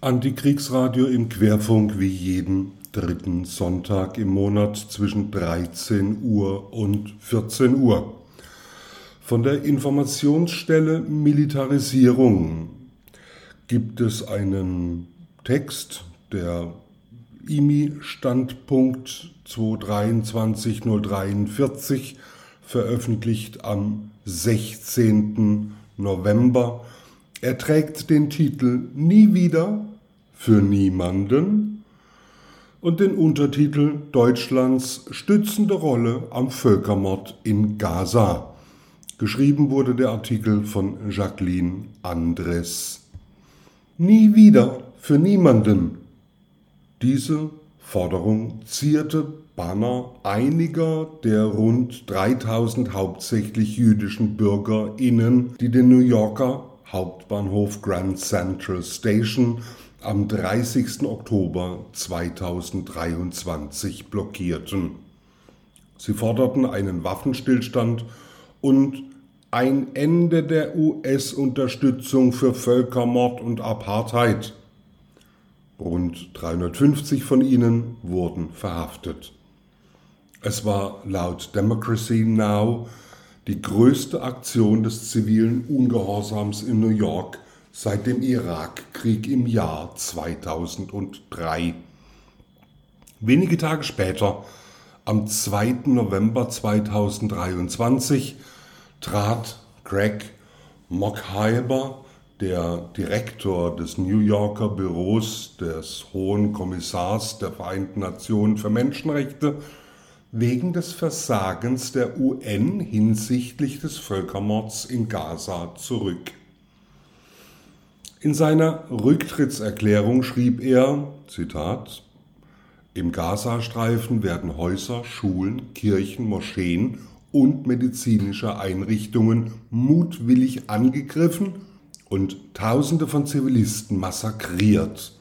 Antikriegsradio im Querfunk wie jeden dritten Sonntag im Monat zwischen 13 Uhr und 14 Uhr. Von der Informationsstelle Militarisierung gibt es einen Text, der IMI-Standpunkt 222043, veröffentlicht am 16. November. Er trägt den Titel Nie wieder für niemanden und den Untertitel Deutschlands stützende Rolle am Völkermord in Gaza. Geschrieben wurde der Artikel von Jacqueline Andres. Nie wieder für niemanden. Diese Forderung zierte Banner einiger der rund 3000 hauptsächlich jüdischen BürgerInnen, die den New Yorker Hauptbahnhof Grand Central Station am 30. Oktober 2023 blockierten. Sie forderten einen Waffenstillstand und ein Ende der US-Unterstützung für Völkermord und Apartheid. Rund 350 von ihnen wurden verhaftet. Es war laut Democracy Now die größte Aktion des zivilen Ungehorsams in New York seit dem Irakkrieg im Jahr 2003. Wenige Tage später, am 2. November 2023, trat Greg Mockheiber, der Direktor des New Yorker Büros des Hohen Kommissars der Vereinten Nationen für Menschenrechte, wegen des Versagens der UN hinsichtlich des Völkermords in Gaza zurück. In seiner Rücktrittserklärung schrieb er, Zitat, im Gazastreifen werden Häuser, Schulen, Kirchen, Moscheen und medizinische Einrichtungen mutwillig angegriffen und Tausende von Zivilisten massakriert.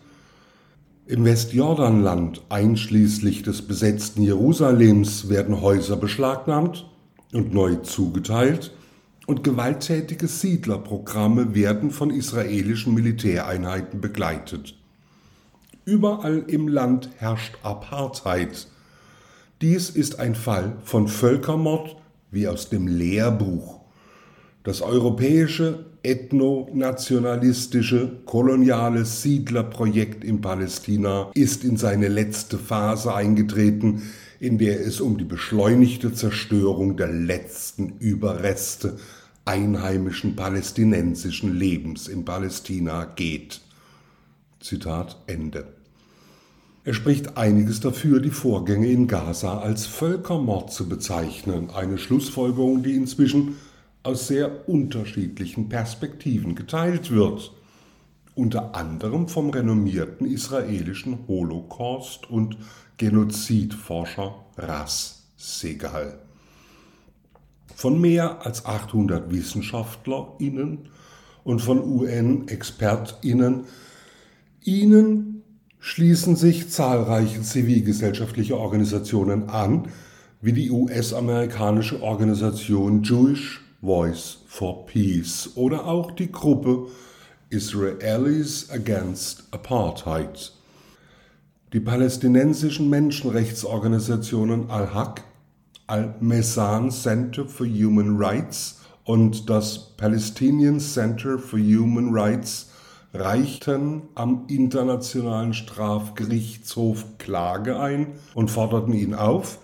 Im Westjordanland, einschließlich des besetzten Jerusalems, werden Häuser beschlagnahmt und neu zugeteilt und gewalttätige Siedlerprogramme werden von israelischen Militäreinheiten begleitet. Überall im Land herrscht Apartheid. Dies ist ein Fall von Völkermord wie aus dem Lehrbuch. Das europäische ethno-nationalistische koloniale Siedlerprojekt in Palästina ist in seine letzte Phase eingetreten, in der es um die beschleunigte Zerstörung der letzten Überreste einheimischen palästinensischen Lebens in Palästina geht. Zitat Ende. Er spricht einiges dafür, die Vorgänge in Gaza als Völkermord zu bezeichnen, eine Schlussfolgerung, die inzwischen aus sehr unterschiedlichen Perspektiven geteilt wird, unter anderem vom renommierten israelischen Holocaust- und Genozidforscher Ras Segal. Von mehr als 800 WissenschaftlerInnen und von UN-ExpertInnen. Ihnen schließen sich zahlreiche zivilgesellschaftliche Organisationen an, wie die US-amerikanische Organisation Jewish Voice for Peace oder auch die Gruppe Israelis Against Apartheid. Die palästinensischen Menschenrechtsorganisationen Al-Haq, Al-Mesan Center for Human Rights und das Palestinian Center for Human Rights reichten am Internationalen Strafgerichtshof Klage ein und forderten ihn auf,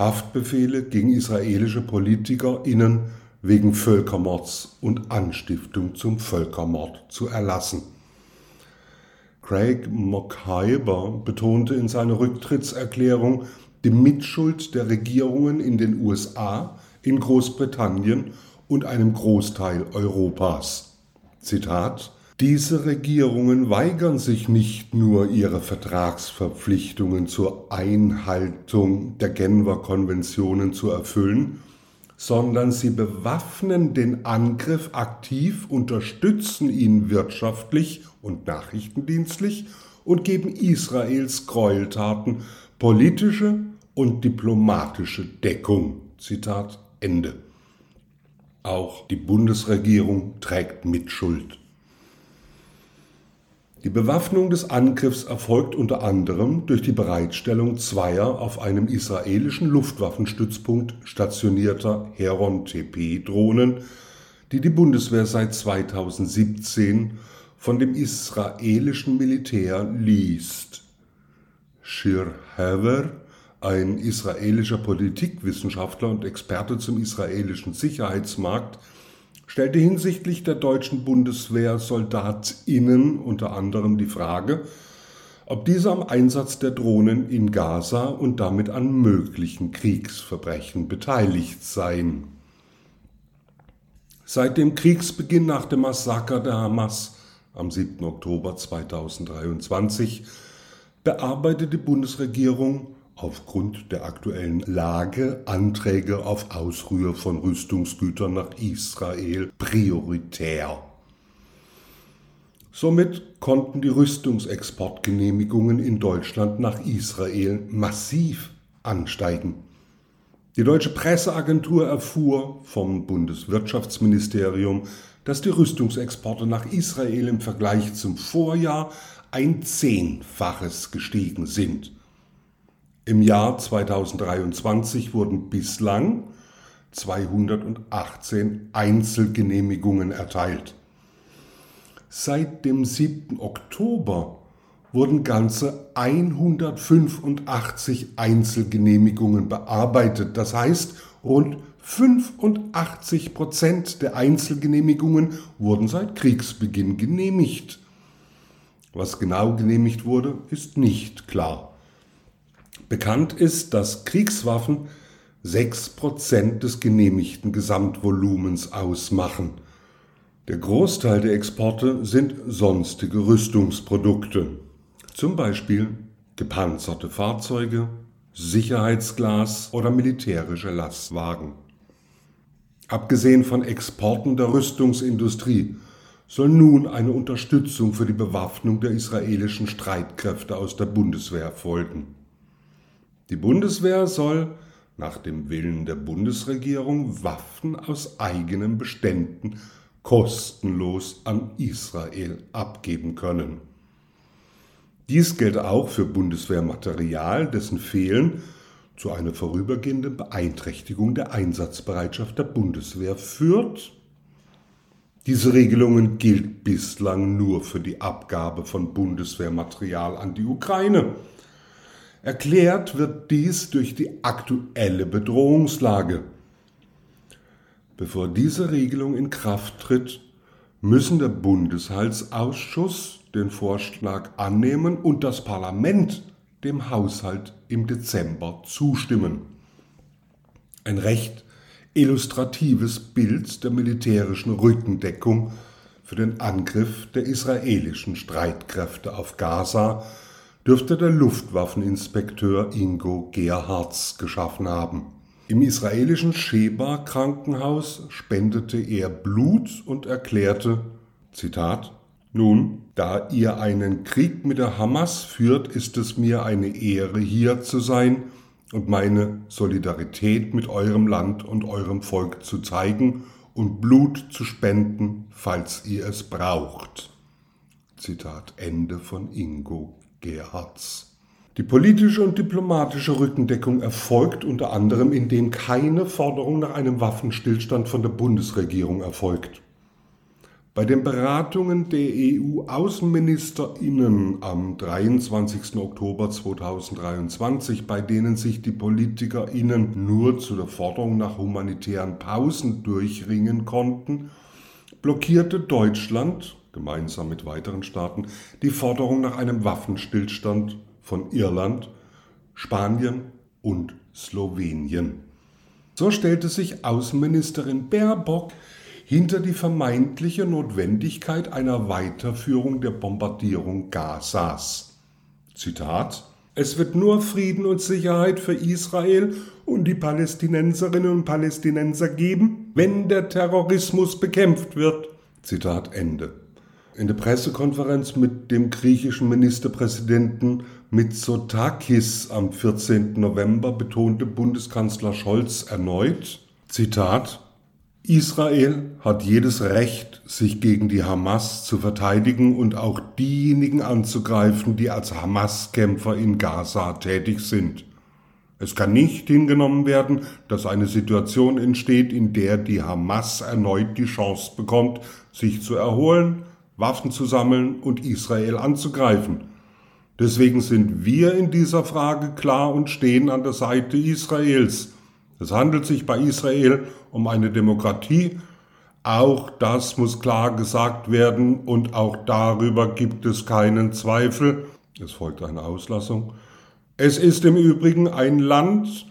Haftbefehle gegen israelische PolitikerInnen wegen Völkermords und Anstiftung zum Völkermord zu erlassen. Craig Mokhiber betonte in seiner Rücktrittserklärung die Mitschuld der Regierungen in den USA, in Großbritannien und einem Großteil Europas. Zitat diese Regierungen weigern sich nicht nur, ihre Vertragsverpflichtungen zur Einhaltung der Genfer Konventionen zu erfüllen, sondern sie bewaffnen den Angriff aktiv, unterstützen ihn wirtschaftlich und nachrichtendienstlich und geben Israels Gräueltaten politische und diplomatische Deckung. Zitat Ende. Auch die Bundesregierung trägt Mitschuld. Die Bewaffnung des Angriffs erfolgt unter anderem durch die Bereitstellung zweier auf einem israelischen Luftwaffenstützpunkt stationierter Heron-TP-Drohnen, die die Bundeswehr seit 2017 von dem israelischen Militär liest. Shir Haver, ein israelischer Politikwissenschaftler und Experte zum israelischen Sicherheitsmarkt, stellte hinsichtlich der deutschen Bundeswehr SoldatInnen unter anderem die Frage, ob diese am Einsatz der Drohnen in Gaza und damit an möglichen Kriegsverbrechen beteiligt seien. Seit dem Kriegsbeginn nach dem Massaker der Hamas am 7. Oktober 2023 bearbeitet die Bundesregierung aufgrund der aktuellen Lage Anträge auf Ausrühr von Rüstungsgütern nach Israel prioritär. Somit konnten die Rüstungsexportgenehmigungen in Deutschland nach Israel massiv ansteigen. Die deutsche Presseagentur erfuhr vom Bundeswirtschaftsministerium, dass die Rüstungsexporte nach Israel im Vergleich zum Vorjahr ein Zehnfaches gestiegen sind. Im Jahr 2023 wurden bislang 218 Einzelgenehmigungen erteilt. Seit dem 7. Oktober wurden ganze 185 Einzelgenehmigungen bearbeitet. Das heißt, rund 85 Prozent der Einzelgenehmigungen wurden seit Kriegsbeginn genehmigt. Was genau genehmigt wurde, ist nicht klar. Bekannt ist, dass Kriegswaffen 6% des genehmigten Gesamtvolumens ausmachen. Der Großteil der Exporte sind sonstige Rüstungsprodukte, zum Beispiel gepanzerte Fahrzeuge, Sicherheitsglas oder militärische Lastwagen. Abgesehen von Exporten der Rüstungsindustrie soll nun eine Unterstützung für die Bewaffnung der israelischen Streitkräfte aus der Bundeswehr folgen. Die Bundeswehr soll nach dem Willen der Bundesregierung Waffen aus eigenen Beständen kostenlos an Israel abgeben können. Dies gilt auch für Bundeswehrmaterial, dessen Fehlen zu einer vorübergehenden Beeinträchtigung der Einsatzbereitschaft der Bundeswehr führt. Diese Regelungen gilt bislang nur für die Abgabe von Bundeswehrmaterial an die Ukraine. Erklärt wird dies durch die aktuelle Bedrohungslage. Bevor diese Regelung in Kraft tritt, müssen der Bundeshaltsausschuss den Vorschlag annehmen und das Parlament dem Haushalt im Dezember zustimmen. Ein recht illustratives Bild der militärischen Rückendeckung für den Angriff der israelischen Streitkräfte auf Gaza dürfte der Luftwaffeninspekteur Ingo Gerhards geschaffen haben. Im israelischen Sheba Krankenhaus spendete er Blut und erklärte, Zitat, nun, da ihr einen Krieg mit der Hamas führt, ist es mir eine Ehre, hier zu sein und meine Solidarität mit eurem Land und eurem Volk zu zeigen und Blut zu spenden, falls ihr es braucht. Zitat Ende von Ingo Gerhards. Die politische und diplomatische Rückendeckung erfolgt unter anderem, indem keine Forderung nach einem Waffenstillstand von der Bundesregierung erfolgt. Bei den Beratungen der EU-Außenministerinnen am 23. Oktober 2023, bei denen sich die Politikerinnen nur zu der Forderung nach humanitären Pausen durchringen konnten, blockierte Deutschland gemeinsam mit weiteren Staaten die Forderung nach einem Waffenstillstand von Irland, Spanien und Slowenien. So stellte sich Außenministerin Baerbock hinter die vermeintliche Notwendigkeit einer Weiterführung der Bombardierung Gazas. Zitat Es wird nur Frieden und Sicherheit für Israel und die Palästinenserinnen und Palästinenser geben, wenn der Terrorismus bekämpft wird. Zitat Ende. In der Pressekonferenz mit dem griechischen Ministerpräsidenten Mitsotakis am 14. November betonte Bundeskanzler Scholz erneut, Zitat, Israel hat jedes Recht, sich gegen die Hamas zu verteidigen und auch diejenigen anzugreifen, die als Hamas-Kämpfer in Gaza tätig sind. Es kann nicht hingenommen werden, dass eine Situation entsteht, in der die Hamas erneut die Chance bekommt, sich zu erholen, Waffen zu sammeln und Israel anzugreifen. Deswegen sind wir in dieser Frage klar und stehen an der Seite Israels. Es handelt sich bei Israel um eine Demokratie. Auch das muss klar gesagt werden und auch darüber gibt es keinen Zweifel. Es folgt eine Auslassung. Es ist im Übrigen ein Land,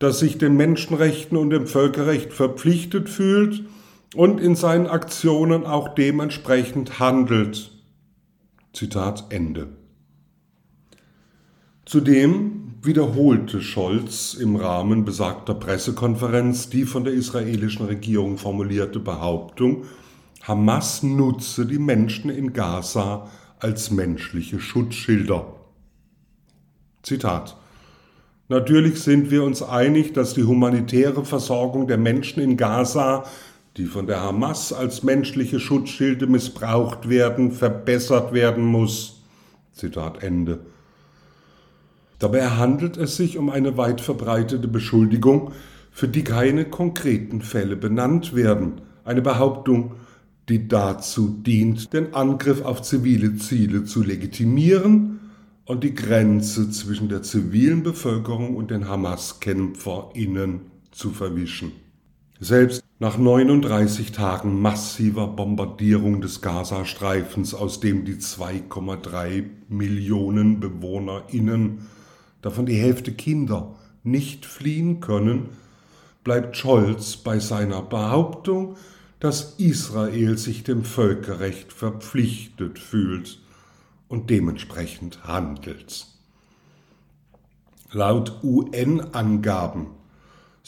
das sich den Menschenrechten und dem Völkerrecht verpflichtet fühlt und in seinen Aktionen auch dementsprechend handelt. Zitat Ende. Zudem wiederholte Scholz im Rahmen besagter Pressekonferenz die von der israelischen Regierung formulierte Behauptung, Hamas nutze die Menschen in Gaza als menschliche Schutzschilder. Zitat Natürlich sind wir uns einig, dass die humanitäre Versorgung der Menschen in Gaza, die von der Hamas als menschliche Schutzschilde missbraucht werden, verbessert werden muss. Zitat Ende. Dabei handelt es sich um eine weit verbreitete Beschuldigung, für die keine konkreten Fälle benannt werden. Eine Behauptung, die dazu dient, den Angriff auf zivile Ziele zu legitimieren und die Grenze zwischen der zivilen Bevölkerung und den Hamas-KämpferInnen zu verwischen. Selbst nach 39 Tagen massiver Bombardierung des Gazastreifens, aus dem die 2,3 Millionen BewohnerInnen davon die Hälfte Kinder, nicht fliehen können, bleibt Scholz bei seiner Behauptung, dass Israel sich dem Völkerrecht verpflichtet fühlt und dementsprechend handelt. Laut UN-Angaben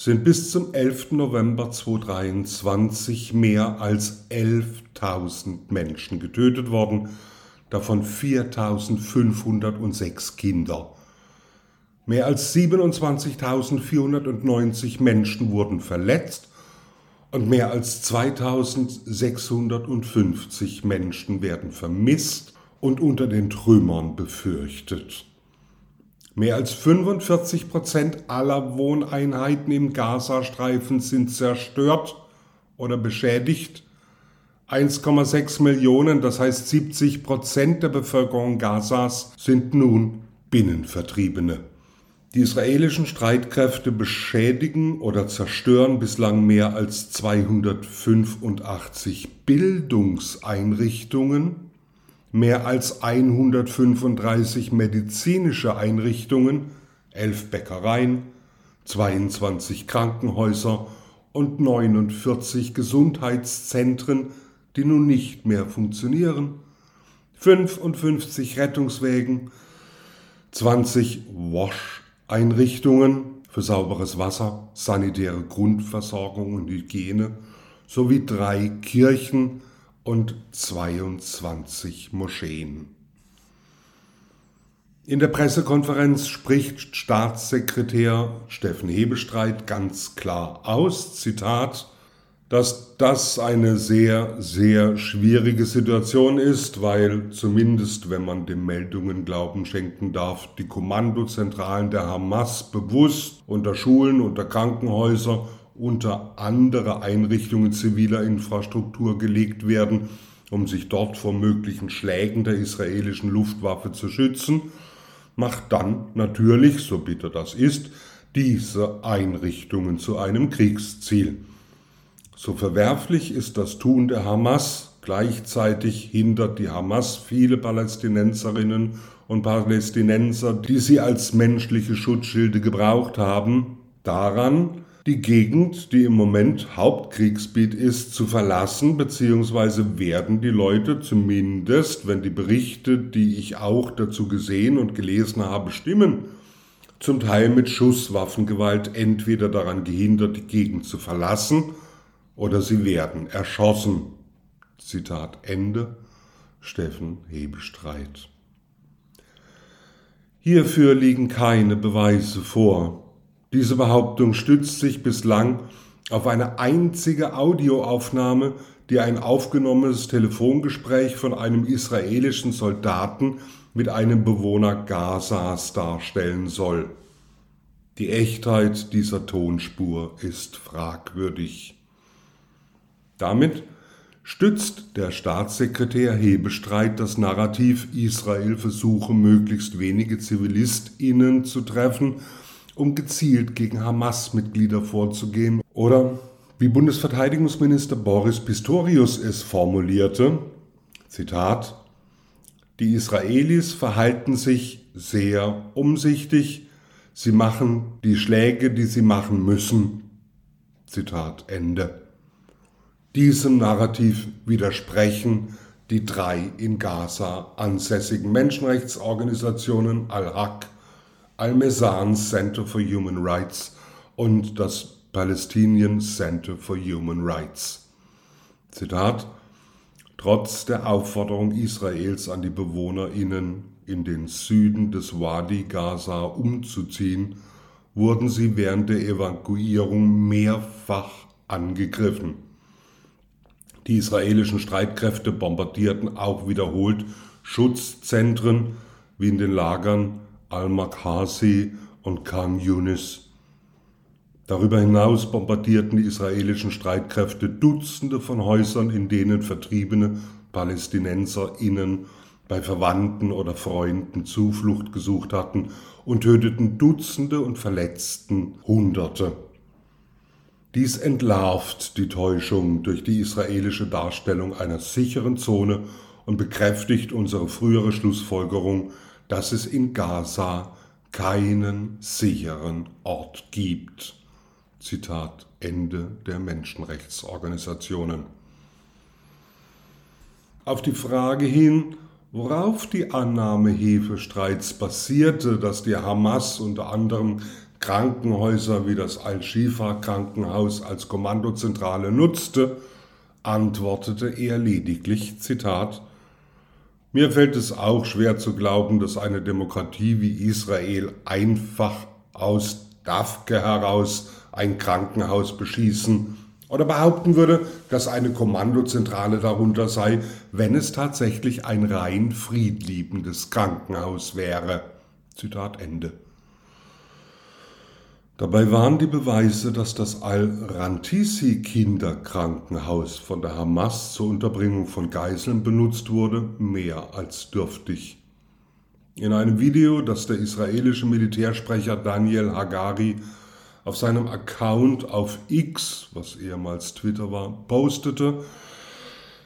sind bis zum 11. November 2023 mehr als 11.000 Menschen getötet worden, davon 4.506 Kinder. Mehr als 27.490 Menschen wurden verletzt und mehr als 2.650 Menschen werden vermisst und unter den Trümmern befürchtet. Mehr als 45 Prozent aller Wohneinheiten im Gazastreifen sind zerstört oder beschädigt. 1,6 Millionen, das heißt 70 Prozent der Bevölkerung Gazas, sind nun Binnenvertriebene. Die israelischen Streitkräfte beschädigen oder zerstören bislang mehr als 285 Bildungseinrichtungen, mehr als 135 medizinische Einrichtungen, elf Bäckereien, 22 Krankenhäuser und 49 Gesundheitszentren, die nun nicht mehr funktionieren, 55 Rettungswägen, 20 Wash Einrichtungen für sauberes Wasser, sanitäre Grundversorgung und Hygiene sowie drei Kirchen und 22 Moscheen. In der Pressekonferenz spricht Staatssekretär Steffen Hebestreit ganz klar aus, Zitat, dass das eine sehr, sehr schwierige Situation ist, weil zumindest, wenn man den Meldungen Glauben schenken darf, die Kommandozentralen der Hamas bewusst unter Schulen, unter Krankenhäuser, unter andere Einrichtungen ziviler Infrastruktur gelegt werden, um sich dort vor möglichen Schlägen der israelischen Luftwaffe zu schützen, macht dann natürlich, so bitter das ist, diese Einrichtungen zu einem Kriegsziel. So verwerflich ist das Tun der Hamas, gleichzeitig hindert die Hamas viele Palästinenserinnen und Palästinenser, die sie als menschliche Schutzschilde gebraucht haben, daran, die Gegend, die im Moment Hauptkriegsgebiet ist, zu verlassen, beziehungsweise werden die Leute zumindest, wenn die Berichte, die ich auch dazu gesehen und gelesen habe, stimmen, zum Teil mit Schusswaffengewalt entweder daran gehindert, die Gegend zu verlassen, oder sie werden erschossen. Zitat Ende. Steffen Hebestreit. Hierfür liegen keine Beweise vor. Diese Behauptung stützt sich bislang auf eine einzige Audioaufnahme, die ein aufgenommenes Telefongespräch von einem israelischen Soldaten mit einem Bewohner Gazas darstellen soll. Die Echtheit dieser Tonspur ist fragwürdig. Damit stützt der Staatssekretär Hebestreit das Narrativ, Israel versuche möglichst wenige Zivilistinnen zu treffen, um gezielt gegen Hamas-Mitglieder vorzugehen. Oder wie Bundesverteidigungsminister Boris Pistorius es formulierte, Zitat, die Israelis verhalten sich sehr umsichtig, sie machen die Schläge, die sie machen müssen. Zitat Ende. Diesem Narrativ widersprechen die drei in Gaza ansässigen Menschenrechtsorganisationen Al-Haq, Al-Mesan Center for Human Rights und das Palestinian Center for Human Rights. Zitat Trotz der Aufforderung Israels an die BewohnerInnen in den Süden des Wadi Gaza umzuziehen, wurden sie während der Evakuierung mehrfach angegriffen. Die israelischen Streitkräfte bombardierten auch wiederholt Schutzzentren wie in den Lagern al-Makhasi und Khan Yunis. Darüber hinaus bombardierten die israelischen Streitkräfte Dutzende von Häusern, in denen vertriebene PalästinenserInnen bei Verwandten oder Freunden Zuflucht gesucht hatten und töteten Dutzende und verletzten Hunderte. Dies entlarvt die Täuschung durch die israelische Darstellung einer sicheren Zone und bekräftigt unsere frühere Schlussfolgerung, dass es in Gaza keinen sicheren Ort gibt. Zitat Ende der Menschenrechtsorganisationen. Auf die Frage hin, worauf die Annahme Hefestreits basierte, dass die Hamas unter anderem Krankenhäuser wie das Al-Shifa-Krankenhaus als Kommandozentrale nutzte, antwortete er lediglich, Zitat, mir fällt es auch schwer zu glauben, dass eine Demokratie wie Israel einfach aus Dafke heraus ein Krankenhaus beschießen oder behaupten würde, dass eine Kommandozentrale darunter sei, wenn es tatsächlich ein rein friedliebendes Krankenhaus wäre. Zitat Ende. Dabei waren die Beweise, dass das Al-Rantisi-Kinderkrankenhaus von der Hamas zur Unterbringung von Geiseln benutzt wurde, mehr als dürftig. In einem Video, das der israelische Militärsprecher Daniel Hagari auf seinem Account auf X, was ehemals Twitter war, postete,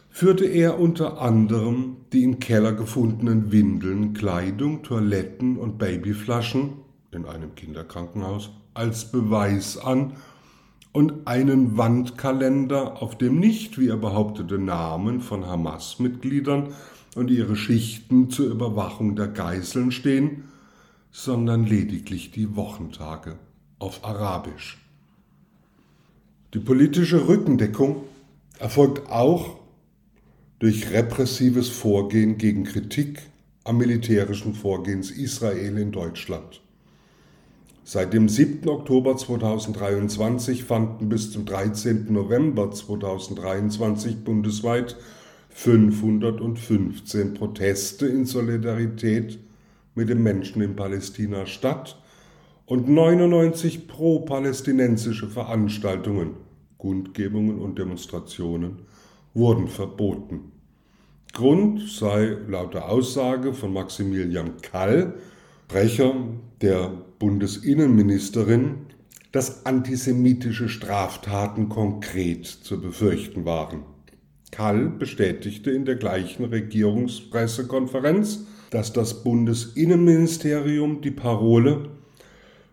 führte er unter anderem die im Keller gefundenen Windeln, Kleidung, Toiletten und Babyflaschen in einem Kinderkrankenhaus als Beweis an und einen Wandkalender, auf dem nicht, wie er behauptete, Namen von Hamas-Mitgliedern und ihre Schichten zur Überwachung der Geiseln stehen, sondern lediglich die Wochentage auf Arabisch. Die politische Rückendeckung erfolgt auch durch repressives Vorgehen gegen Kritik am militärischen Vorgehens Israel in Deutschland. Seit dem 7. Oktober 2023 fanden bis zum 13. November 2023 bundesweit 515 Proteste in Solidarität mit den Menschen in Palästina statt und 99 pro-palästinensische Veranstaltungen, Kundgebungen und Demonstrationen wurden verboten. Grund sei laut der Aussage von Maximilian Kall, Sprecher der Bundesinnenministerin, dass antisemitische Straftaten konkret zu befürchten waren. Kall bestätigte in der gleichen Regierungspressekonferenz, dass das Bundesinnenministerium die Parole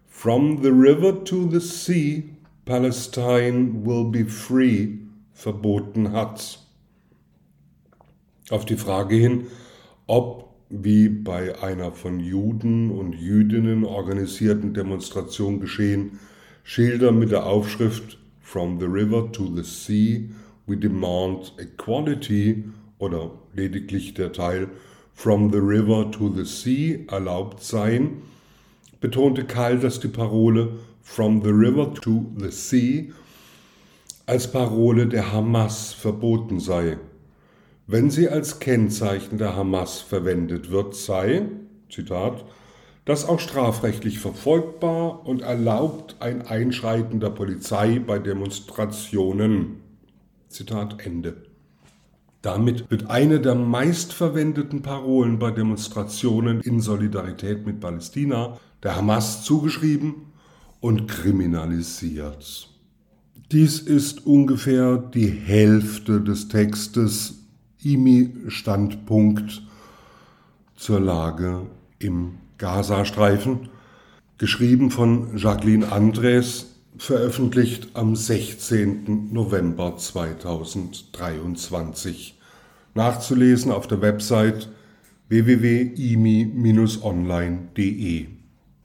From the river to the sea, Palestine will be free verboten hat. Auf die Frage hin, ob wie bei einer von Juden und Jüdinnen organisierten Demonstration geschehen, Schilder mit der Aufschrift From the River to the Sea, we demand equality oder lediglich der Teil From the River to the Sea erlaubt seien, betonte Kall, dass die Parole From the River to the Sea als Parole der Hamas verboten sei. Wenn sie als Kennzeichen der Hamas verwendet wird, sei, Zitat, das auch strafrechtlich verfolgbar und erlaubt ein Einschreiten der Polizei bei Demonstrationen. Zitat Ende. Damit wird eine der meistverwendeten Parolen bei Demonstrationen in Solidarität mit Palästina der Hamas zugeschrieben und kriminalisiert. Dies ist ungefähr die Hälfte des Textes IMI-Standpunkt zur Lage im Gazastreifen, geschrieben von Jacqueline Andres, veröffentlicht am 16. November 2023. Nachzulesen auf der Website www.imi-online.de